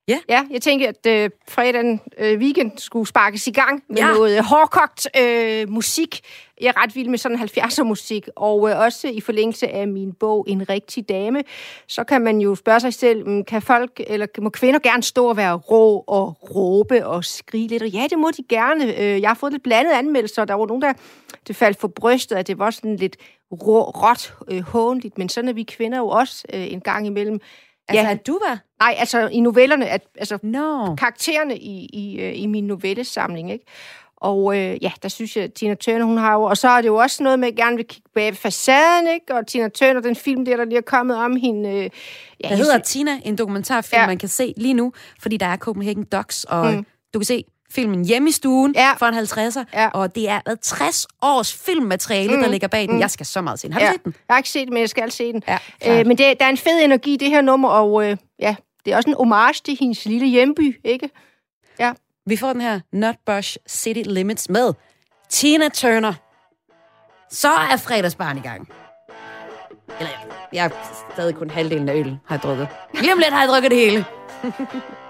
Ja. Ja, jeg tænker, at øh, fredagen øh, weekend skulle sparkes i gang med Ja. noget hårdkogt øh, musik. Jeg er ret vild med sådan 70'er musik, og øh, også i forlængelse af min bog En rigtig dame, så kan man jo spørge sig selv, mm, kan folk, eller må kvinder gerne stå og være rå og råbe og skrige lidt? Og ja, det må de gerne. Øh, jeg har fået lidt blandede anmeldelser, der var nogen, der det faldt for brystet, at det var sådan lidt rå, råt, øh, hånligt, men sådan er vi kvinder jo også øh, en gang imellem. Altså, Ja. at du var? Nej, altså i novellerne, at, altså Nå. karaktererne i, i, øh, i min novellesamling, ikke? Og øh, ja, der synes jeg, at Tina Turner, hun har jo... Og så er det jo også noget med, at jeg gerne vil kigge bag facaden, ikke? Og Tina Turner, den film der, der lige er kommet om hende... Øh, ja, Der hedder Tina, en dokumentarfilm, ja. Man kan se lige nu, fordi der er Copenhagen Docs, og. Mm. du kan se filmen hjemme i stuen Ja. for en 50'er, Ja. og det er hvad, 60 års filmmateriale, mm. der ligger bag den. Jeg skal så meget se den. Har du ja, set den? jeg har ikke set den, men jeg skal se den. Ja, øh, men det, der er en fed energi i det her nummer, og øh, ja, det er også en homage til hendes lille hjemby, ikke? Ja. Vi får den her Nutbush City Limits med Tina Turner. Så er fredagsbarn i gang. Eller jeg er stadig kun halvdelen af øl, har jeg drukket. Lige om lidt har jeg drukket det hele.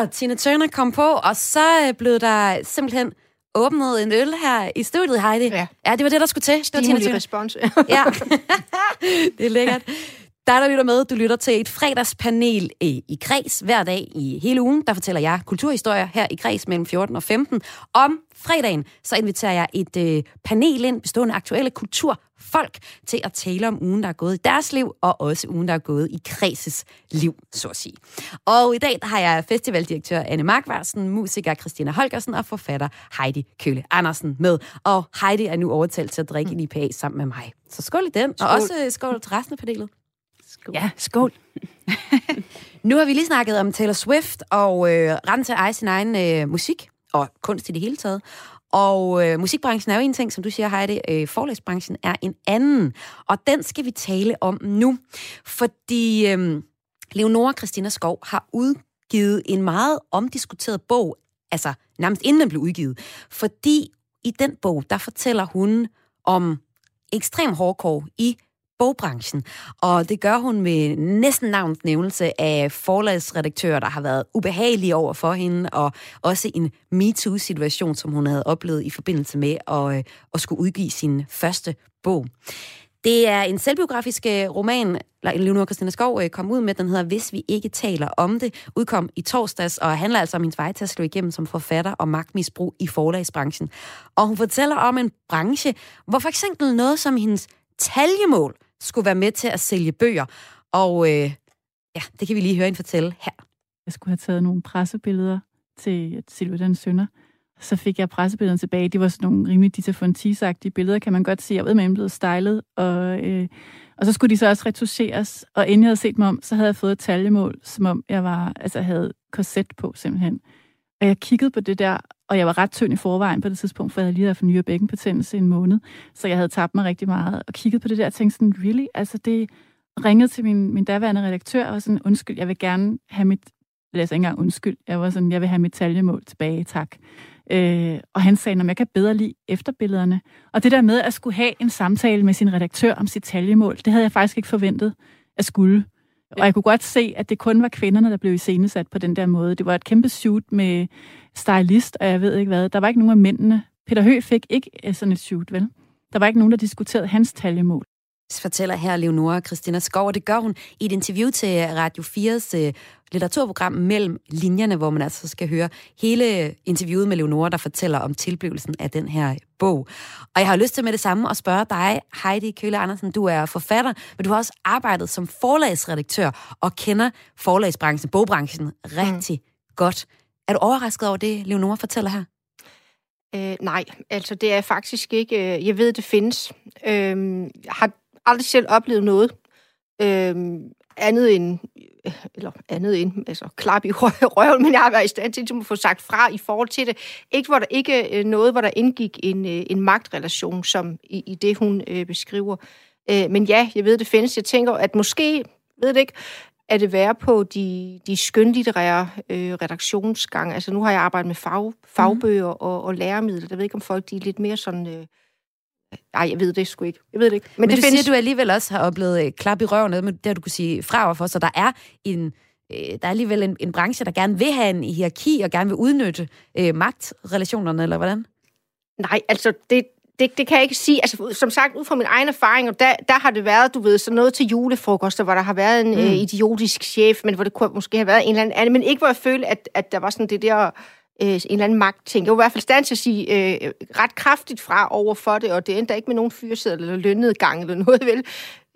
Ja, Tina Turner kom på, og så øh, blev der simpelthen åbnet en øl her i studiet, Heidi. Ja. ja det var det, der skulle til. Det var Tina Turner. respons. Ja, det er lækkert. Der, der lytter med, du lytter til et fredagspanel øh, i Græs hver dag i hele ugen. Der fortæller jeg kulturhistorier her i Græs mellem 14 og 15. Om fredagen, så inviterer jeg et øh, panel ind, bestående af aktuelle kulturfolk, til at tale om ugen, der er gået i deres liv, og også ugen, der er gået i Græses liv, så at sige. Og i dag der har jeg festivaldirektør Anne Markvarsen, musiker Christina Holgersen og forfatter Heidi Kølle Andersen med. Og Heidi er nu overtalt til at drikke en IPA sammen med mig. Så skål i den, og også øh, skål til resten af panelet. Ja, skål. Nu har vi lige snakket om Taylor Swift og øh, retten til at eje sin egen øh, musik og kunst i det hele taget. Og øh, musikbranchen er jo en ting, som du siger, Heidi. Øh, forlægsbranchen er en anden. Og den skal vi tale om nu. Fordi øh, Leonora Christina Skov har udgivet en meget omdiskuteret bog, altså nærmest inden den blev udgivet. Fordi i den bog, der fortæller hun om ekstrem hårdkår i bogbranchen. Og det gør hun med næsten navns nævnelse af forlagsredaktører, der har været ubehagelige over for hende, og også en MeToo-situation, som hun havde oplevet i forbindelse med at, øh, at skulle udgive sin første bog. Det er en selvbiografisk øh, roman, Leonora Christina Skov øh, kom ud med, den hedder Hvis vi ikke taler om det, udkom i torsdags, og handler altså om hendes vej til at slå igennem som forfatter og magtmisbrug i forlagsbranchen. Og hun fortæller om en branche, hvor for eksempel noget som hendes taljemål skulle være med til at sælge bøger. Og øh, ja, det kan vi lige høre hende fortælle her. Jeg skulle have taget nogle pressebilleder til Silvia Sønder. Så fik jeg pressebillederne tilbage. Det var sådan nogle rimelig Dita Fontis-agtige billeder, kan man godt se. Jeg ved, med blev stylet. Og, øh, og så skulle de så også retuscheres. Og inden jeg havde set mig om, så havde jeg fået et taljemål, som om jeg var, altså havde korset på simpelthen. Og jeg kiggede på det der, og jeg var ret tynd i forvejen på det tidspunkt, for jeg havde lige haft nyere bækkenbetændelse i en måned. Så jeg havde tabt mig rigtig meget. Og kiggede på det der og tænkte sådan, really? Altså det ringede til min, min daværende redaktør og var sådan, undskyld, jeg vil gerne have mit, altså ikke engang undskyld, jeg var sådan, jeg vil have mit taljemål tilbage, tak. Øh, og han sagde, at jeg kan bedre lide efterbillederne. Og det der med at skulle have en samtale med sin redaktør om sit taljemål, det havde jeg faktisk ikke forventet at skulle. Og jeg kunne godt se, at det kun var kvinderne, der blev iscenesat på den der måde. Det var et kæmpe shoot med stylist, og jeg ved ikke hvad. Der var ikke nogen af mændene. Peter Høgh fik ikke øh, sådan et shoot, vel? Der var ikke nogen, der diskuterede hans taljemål fortæller her Leonora Christina Skov, og det gør hun i et interview til Radio 4's uh, litteraturprogram Mellem Linjerne, hvor man altså skal høre hele interviewet med Leonora, der fortæller om tilblivelsen af den her bog. Og jeg har lyst til med det samme at spørge dig, Heidi Køle Andersen, du er forfatter, men du har også arbejdet som forlagsredaktør og kender forlagsbranchen, bogbranchen rigtig mm. godt. Er du overrasket over det, Leonora fortæller her? Øh, nej, altså det er faktisk ikke... Øh, jeg ved, det findes. Øh, har aldrig selv oplevet noget øh, andet end... Eller andet end... Altså klap i røven, men jeg har været i stand til at få sagt fra i forhold til det. Ikke, hvor der, ikke øh, noget, hvor der indgik en, øh, en magtrelation, som i, i det, hun øh, beskriver. Øh, men ja, jeg ved, det findes. Jeg tænker, at måske... ved det ikke, er det værre på de, de skønlitterære øh, redaktionsgange. Altså nu har jeg arbejdet med fag, fagbøger mm. og, og læremidler. Jeg ved ikke, om folk de er lidt mere sådan... Øh, Nej, jeg ved det sgu ikke. Jeg ved det ikke. Men, Men det du findes... siger, du alligevel også har oplevet øh, klap i røven, med det du kunne sige fra for, så der er en øh, der er alligevel en, en branche, der gerne vil have en hierarki og gerne vil udnytte øh, magtrelationerne, eller hvordan? Nej, altså det, det, det kan jeg ikke sige. Altså, som sagt, ud fra min egen erfaring, der, der har det været, du ved, så noget til julefrokoster, hvor der har været en mm. øh, idiotisk chef, men hvor det kunne måske have været en eller anden anden, men ikke hvor jeg følte, at, at der var sådan det der øh, en eller anden magt ting. Jeg var i hvert fald stand til at sige øh, ret kraftigt fra over for det, og det endte ikke med nogen fyrsædel eller lønnedgang eller noget, vel?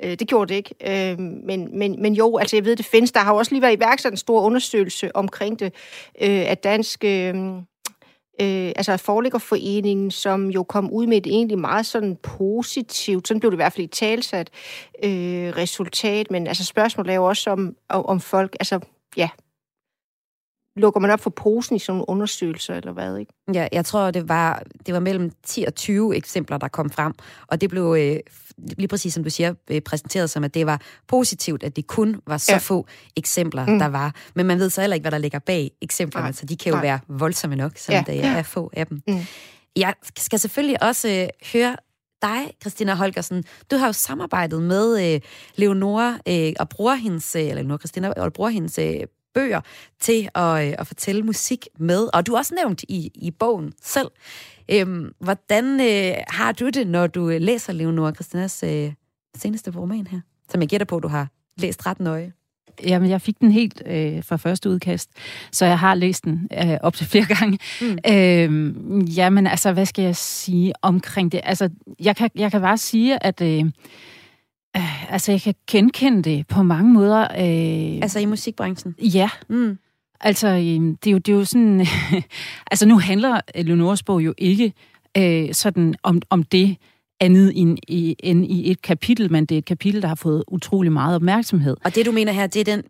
Øh, det gjorde det ikke. Øh, men, men, men jo, altså jeg ved, det findes. Der har også lige været iværksat en stor undersøgelse omkring det, øh, at dansk... Øh, øh, altså Forlæggerforeningen, som jo kom ud med et egentlig meget sådan positivt, sådan blev det i hvert fald i talsat, øh, resultat, men altså spørgsmålet er jo også om, om folk, altså ja, lukker man op for posen i sådan nogle undersøgelser, eller hvad, ikke? Ja, jeg tror, det var, det var mellem 10 og 20 eksempler, der kom frem, og det blev øh, lige præcis som du siger, øh, præsenteret som, at det var positivt, at det kun var så ja. få eksempler, mm. der var. Men man ved så heller ikke, hvad der ligger bag eksemplerne, Nej. så de kan jo Nej. være voldsomme nok, selvom ja. der er få af dem. Mm. Jeg skal selvfølgelig også øh, høre dig, Christina Holgersen. Du har jo samarbejdet med øh, Leonora øh, og bruger hendes, øh, eller Leonora Christina og bruger hendes øh, bøger til at, øh, at fortælle musik med. Og du er også nævnt i, i bogen selv. Øhm, hvordan øh, har du det, når du øh, læser Leonora Christinas øh, seneste roman her? Som jeg gætter på, du har læst ret nøje. Jamen, jeg fik den helt øh, fra første udkast, så jeg har læst den øh, op til flere gange. Mm. Øh, jamen, altså, hvad skal jeg sige omkring det? Altså, jeg kan, jeg kan bare sige, at øh, øh, altså, jeg kan genkende det på mange måder. Øh, Altså i musikbranchen. ja, Mm. Altså, øhm, det er jo, det er jo sådan... altså, nu handler Leonoras bog jo ikke øh, sådan om, om det andet end i, end i et kapitel, men det er et kapitel, der har fået utrolig meget opmærksomhed. Og det, du mener her, det er den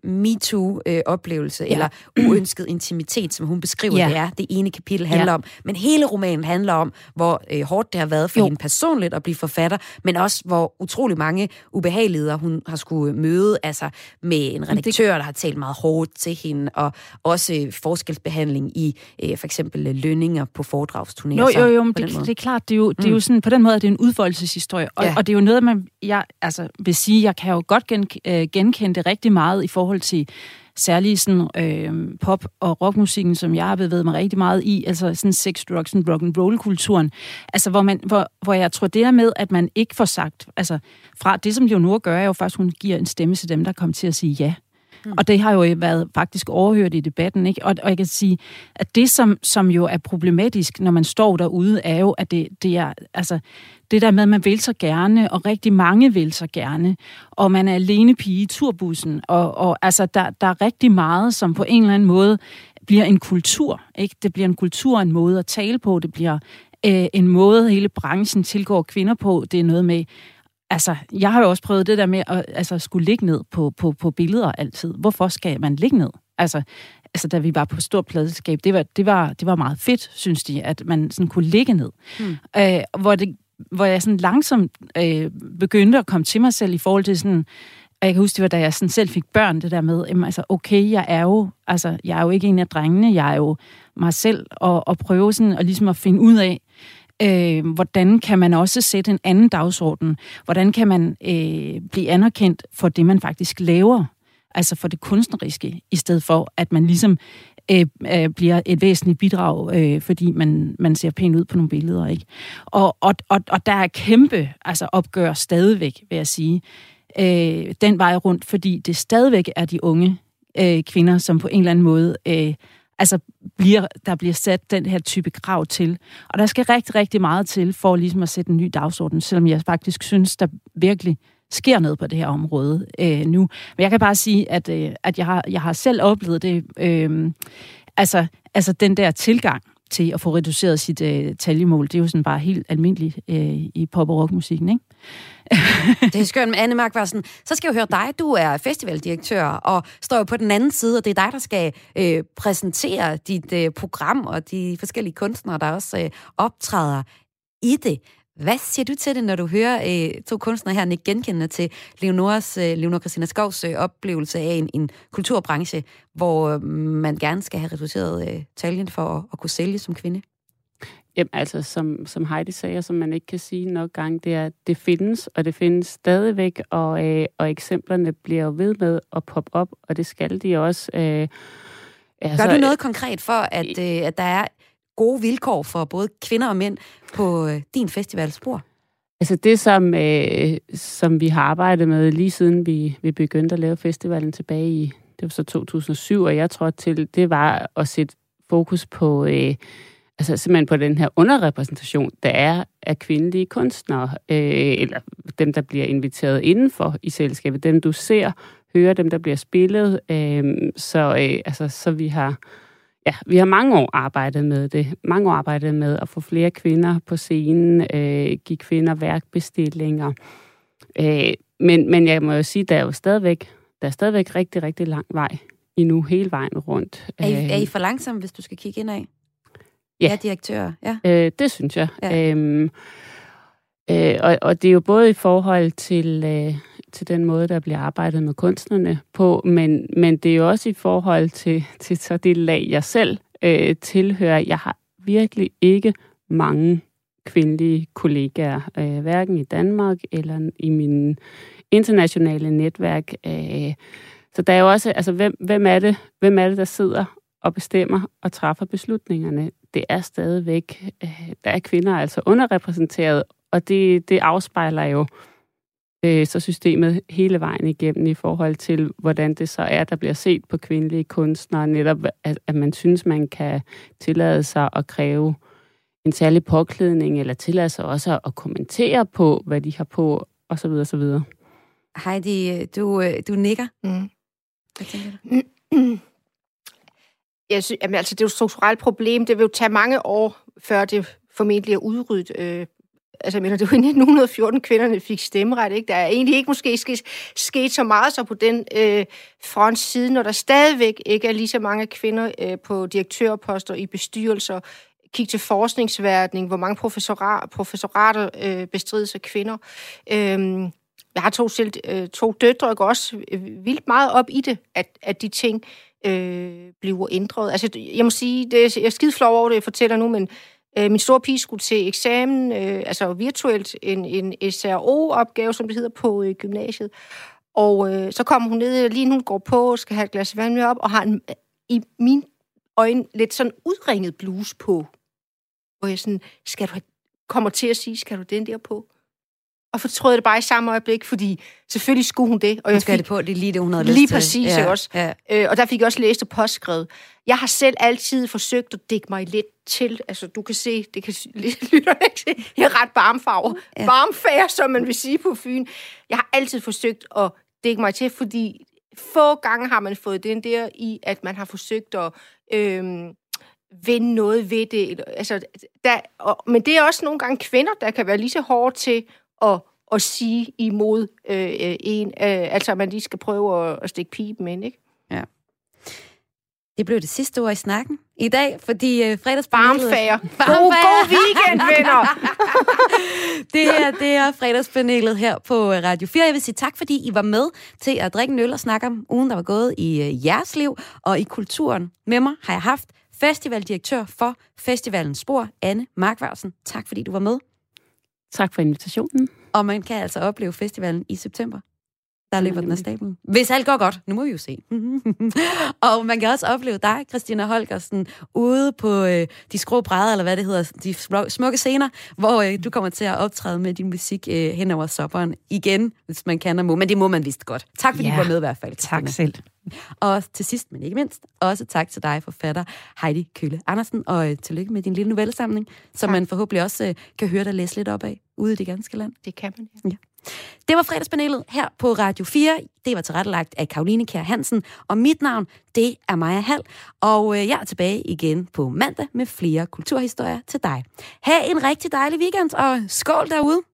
MeToo-oplevelse, ja. eller uønsket intimitet, som hun beskriver, Ja. det er, det ene kapitel handler Ja. om. Men hele romanen handler om, hvor øh, hårdt det har været for Jo. hende personligt at blive forfatter, men også, hvor utrolig mange ubehageligheder hun har skulle møde, altså med en redaktør, der har talt meget hårdt til hende, og også øh, forskelsbehandling i øh, for eksempel øh, lønninger på foredragsturnéer. Jo, jo, jo, men det, det er klart, det er jo, det er jo sådan, på den måde, at det er en udfoldelseshistorie, og, Ja. og det er jo noget, man, jeg altså, vil sige, jeg kan jo godt gen, øh, genkende det rigtig meget i forhold til særlig sådan, øh, pop- og rockmusikken, som jeg har bevæget mig rigtig meget i, altså sådan sex, drugs and rock and roll kulturen altså hvor, man, hvor, hvor jeg tror det der med, at man ikke får sagt, altså fra det, som Leonora gør, er jo faktisk, hun giver en stemme til dem, der kommer til at sige ja. Mm. Og det har jo været faktisk overhørt i debatten, ikke? Og, og jeg kan sige, at det, som, som jo er problematisk, når man står derude, er jo, at det, det er, altså, det der med, at man vil så gerne, og rigtig mange vil så gerne, og man er alene pige i turbussen, og, og altså, der, der er rigtig meget, som på en eller anden måde bliver en kultur, ikke? Det bliver en kultur, en måde at tale på, det bliver øh, en måde, hele branchen tilgår kvinder på, det er noget med, Altså, jeg har jo også prøvet det der med at altså, skulle ligge ned på, på, på billeder altid. Hvorfor skal man ligge ned? Altså, altså da vi var på stort pladselskab, det var, det, var, det var meget fedt, synes de, at man sådan kunne ligge ned. Hmm. Øh, hvor, det, hvor jeg sådan langsomt øh, begyndte at komme til mig selv i forhold til sådan, og jeg kan huske, det var da jeg sådan selv fik børn, det der med, jamen, altså, okay, jeg er jo, altså, jeg er jo ikke en af drengene, jeg er jo mig selv, og, og prøve sådan, og ligesom at finde ud af, øh, hvordan kan man også sætte en anden dagsorden? Hvordan kan man øh, blive anerkendt for det, man faktisk laver? Altså for det kunstneriske, i stedet for, at man ligesom øh, øh, bliver et væsentligt bidrag, øh, fordi man, man ser pænt ud på nogle billeder. ikke. Og, og, og, og der er kæmpe altså opgør stadigvæk, vil jeg sige, øh, den vej rundt, fordi det stadigvæk er de unge øh, kvinder, som på en eller anden måde øh, altså bliver, der bliver sat den her type krav til. Og der skal rigtig, rigtig meget til for ligesom at sætte en ny dagsorden, selvom jeg faktisk synes, der virkelig sker noget på det her område øh, nu. Men jeg kan bare sige, at, øh, at jeg, har, jeg har selv oplevet det. Øh, altså, altså den der tilgang til at få reduceret sit øh, taljemål, det er jo sådan bare helt almindeligt øh, i pop- og rockmusikken, ikke? Det er skønt, Anne Mark var sådan, så skal jeg jo høre dig, du er festivaldirektør, og står jo på den anden side, og det er dig, der skal øh, præsentere dit øh, program, og de forskellige kunstnere, der også øh, optræder i det. Hvad siger du til det, når du hører øh, to kunstnere her ikke genkendende til Leonoras, øh, Leonora Christina Skovs øh, oplevelse af en, en kulturbranche, hvor øh, man gerne skal have reduceret øh, taljen for at, at kunne sælge som kvinde? Jamen, altså, som, som Heidi sagde, som man ikke kan sige nok gange, det er, at det findes, og det findes stadigvæk, og, øh, og eksemplerne bliver jo ved med at poppe op, og det skal de også. Øh, altså, Gør du noget konkret for, at, øh, at der er gode vilkår for både kvinder og mænd på øh, din festivalspor? Altså det, som, øh, som vi har arbejdet med lige siden vi, vi begyndte at lave festivalen tilbage i, det var så 2007, og jeg tror til, det var at sætte fokus på, øh, altså simpelthen på den her underrepræsentation, der er af kvindelige kunstnere, øh, eller dem, der bliver inviteret indenfor i selskabet, dem du ser, hører, dem, der bliver spillet, øh, så, øh, altså, så vi har Ja, vi har mange år arbejdet med det. Mange år arbejdet med at få flere kvinder på scenen, øh, give kvinder værkbestillinger. Øh, men, men jeg må jo sige, der er jo stadigvæk, der er stadigvæk rigtig, rigtig lang vej endnu hele vejen rundt. Er I, Øh, er I for langsom, hvis du skal kigge ind af? Ja. Ja, direktør. Ja. Øh, det synes jeg. Ja. Øhm, øh, og, og det er jo både i forhold til, øh, til den måde, der bliver arbejdet med kunstnerne på, men, men det er jo også i forhold til, til så det lag, jeg selv øh, tilhører. Jeg har virkelig ikke mange kvindelige kollegaer, øh, hverken i Danmark eller i mine internationale netværk. Øh, Så der er jo også, altså hvem, hvem, er det, hvem er det, der sidder og bestemmer og træffer beslutningerne? Det er stadigvæk, øh, der er kvinder altså underrepræsenteret, og det, det afspejler jo øh, så systemet hele vejen igennem i forhold til, hvordan det så er, der bliver set på kvindelige kunstnere, netop at, at man synes, man kan tillade sig at kræve en særlig påklædning, eller tillade sig også at kommentere på, hvad de har på, osv. osv. Heidi, du, øh, du nikker. Mm. Hvad tænker du? Jeg synes, jamen, altså, det er jo et strukturelt problem. Det vil jo tage mange år, før det formentlig er udryddet. Øh, altså, jeg mener, det var i 1914, kvinderne fik stemmeret. Ikke? Der er egentlig ikke måske sket, sket så meget så på den øh, front side, når der stadigvæk ikke er lige så mange kvinder øh, på direktørposter i bestyrelser. Kig til forskningsverdenen, hvor mange professorer, professorater øh, bestrides af kvinder. Øh, jeg har to, selv, øh, to døtre, og går også øh, vildt meget op i det, at, at de ting øh, bliver ændret. Altså, jeg må sige, det, jeg er skide flov over det, jeg fortæller nu, men øh, min store pige skulle til eksamen, øh, altså virtuelt, en, en SRO-opgave, som det hedder på øh, gymnasiet. Og øh, så kommer hun ned, lige hun går på, skal have et glas vand med op, og har en, i min øjne lidt sådan udringet bluse på. Hvor jeg sådan, skal du have, kommer til at sige, skal du den der på? Og fortrød det bare i samme øjeblik, fordi selvfølgelig skulle hun det. Og jeg have det på, det er lige det, hun havde Lige lyst til. præcis, ja. også? Ja. Øh, og der fik jeg også læst og påskrevet. Jeg har selv altid forsøgt at dække mig lidt til. Altså, du kan se, det kan lytte ikke se. Jeg er ret barmfarver. Ja. Barmfærd, som man vil sige på Fyn. Jeg har altid forsøgt at dække mig til, fordi få gange har man fået den der i, at man har forsøgt at øhm, vende noget ved det. Altså, der, og, men det er også nogle gange kvinder, der kan være lige så hårde til at, at sige imod øh, en. Øh, altså, at man lige skal prøve at, at stikke pipen ind, ikke? Det blev det sidste ord i snakken i dag, fordi øh, fredagspanelet... Barmfærd. God, god weekend, venner! det, er, det er fredagspanelet her på øh, Radio 4. Jeg vil sige tak, fordi I var med til at drikke en øl og snakke om ugen, der var gået i øh, jeres liv og i kulturen. Med mig har jeg haft festivaldirektør for Festivalens Spor, Anne Markvarsen. Tak, fordi du var med. Tak for invitationen. Og man kan altså opleve festivalen i september. Der løber den af stablen. Hvis alt går godt. Nu må vi jo se. og man kan også opleve dig, Christina Holgersen, ude på øh, de skrå brædder, eller hvad det hedder, de smukke scener, hvor øh, du kommer til at optræde med din musik øh, hen over sommeren igen, hvis man kan og må. Men det må man vist godt. Tak fordi Ja. du var med i hvert fald. Tak Christina. selv. Og til sidst, men ikke mindst, også tak til dig, forfatter Heidi Kølle Andersen, og øh, tillykke med din lille novellesamling, som Tak. man forhåbentlig også øh, kan høre dig læse lidt op af ude i det ganske land. Det kan man, ja. Det var fredagspanelet her på Radio 4. Det var tilrettelagt af Karoline Kjær Hansen, og mit navn, det er Maja Hall. Og øh, jeg er tilbage igen på mandag med flere kulturhistorier til dig. Ha' en rigtig dejlig weekend, og skål derude!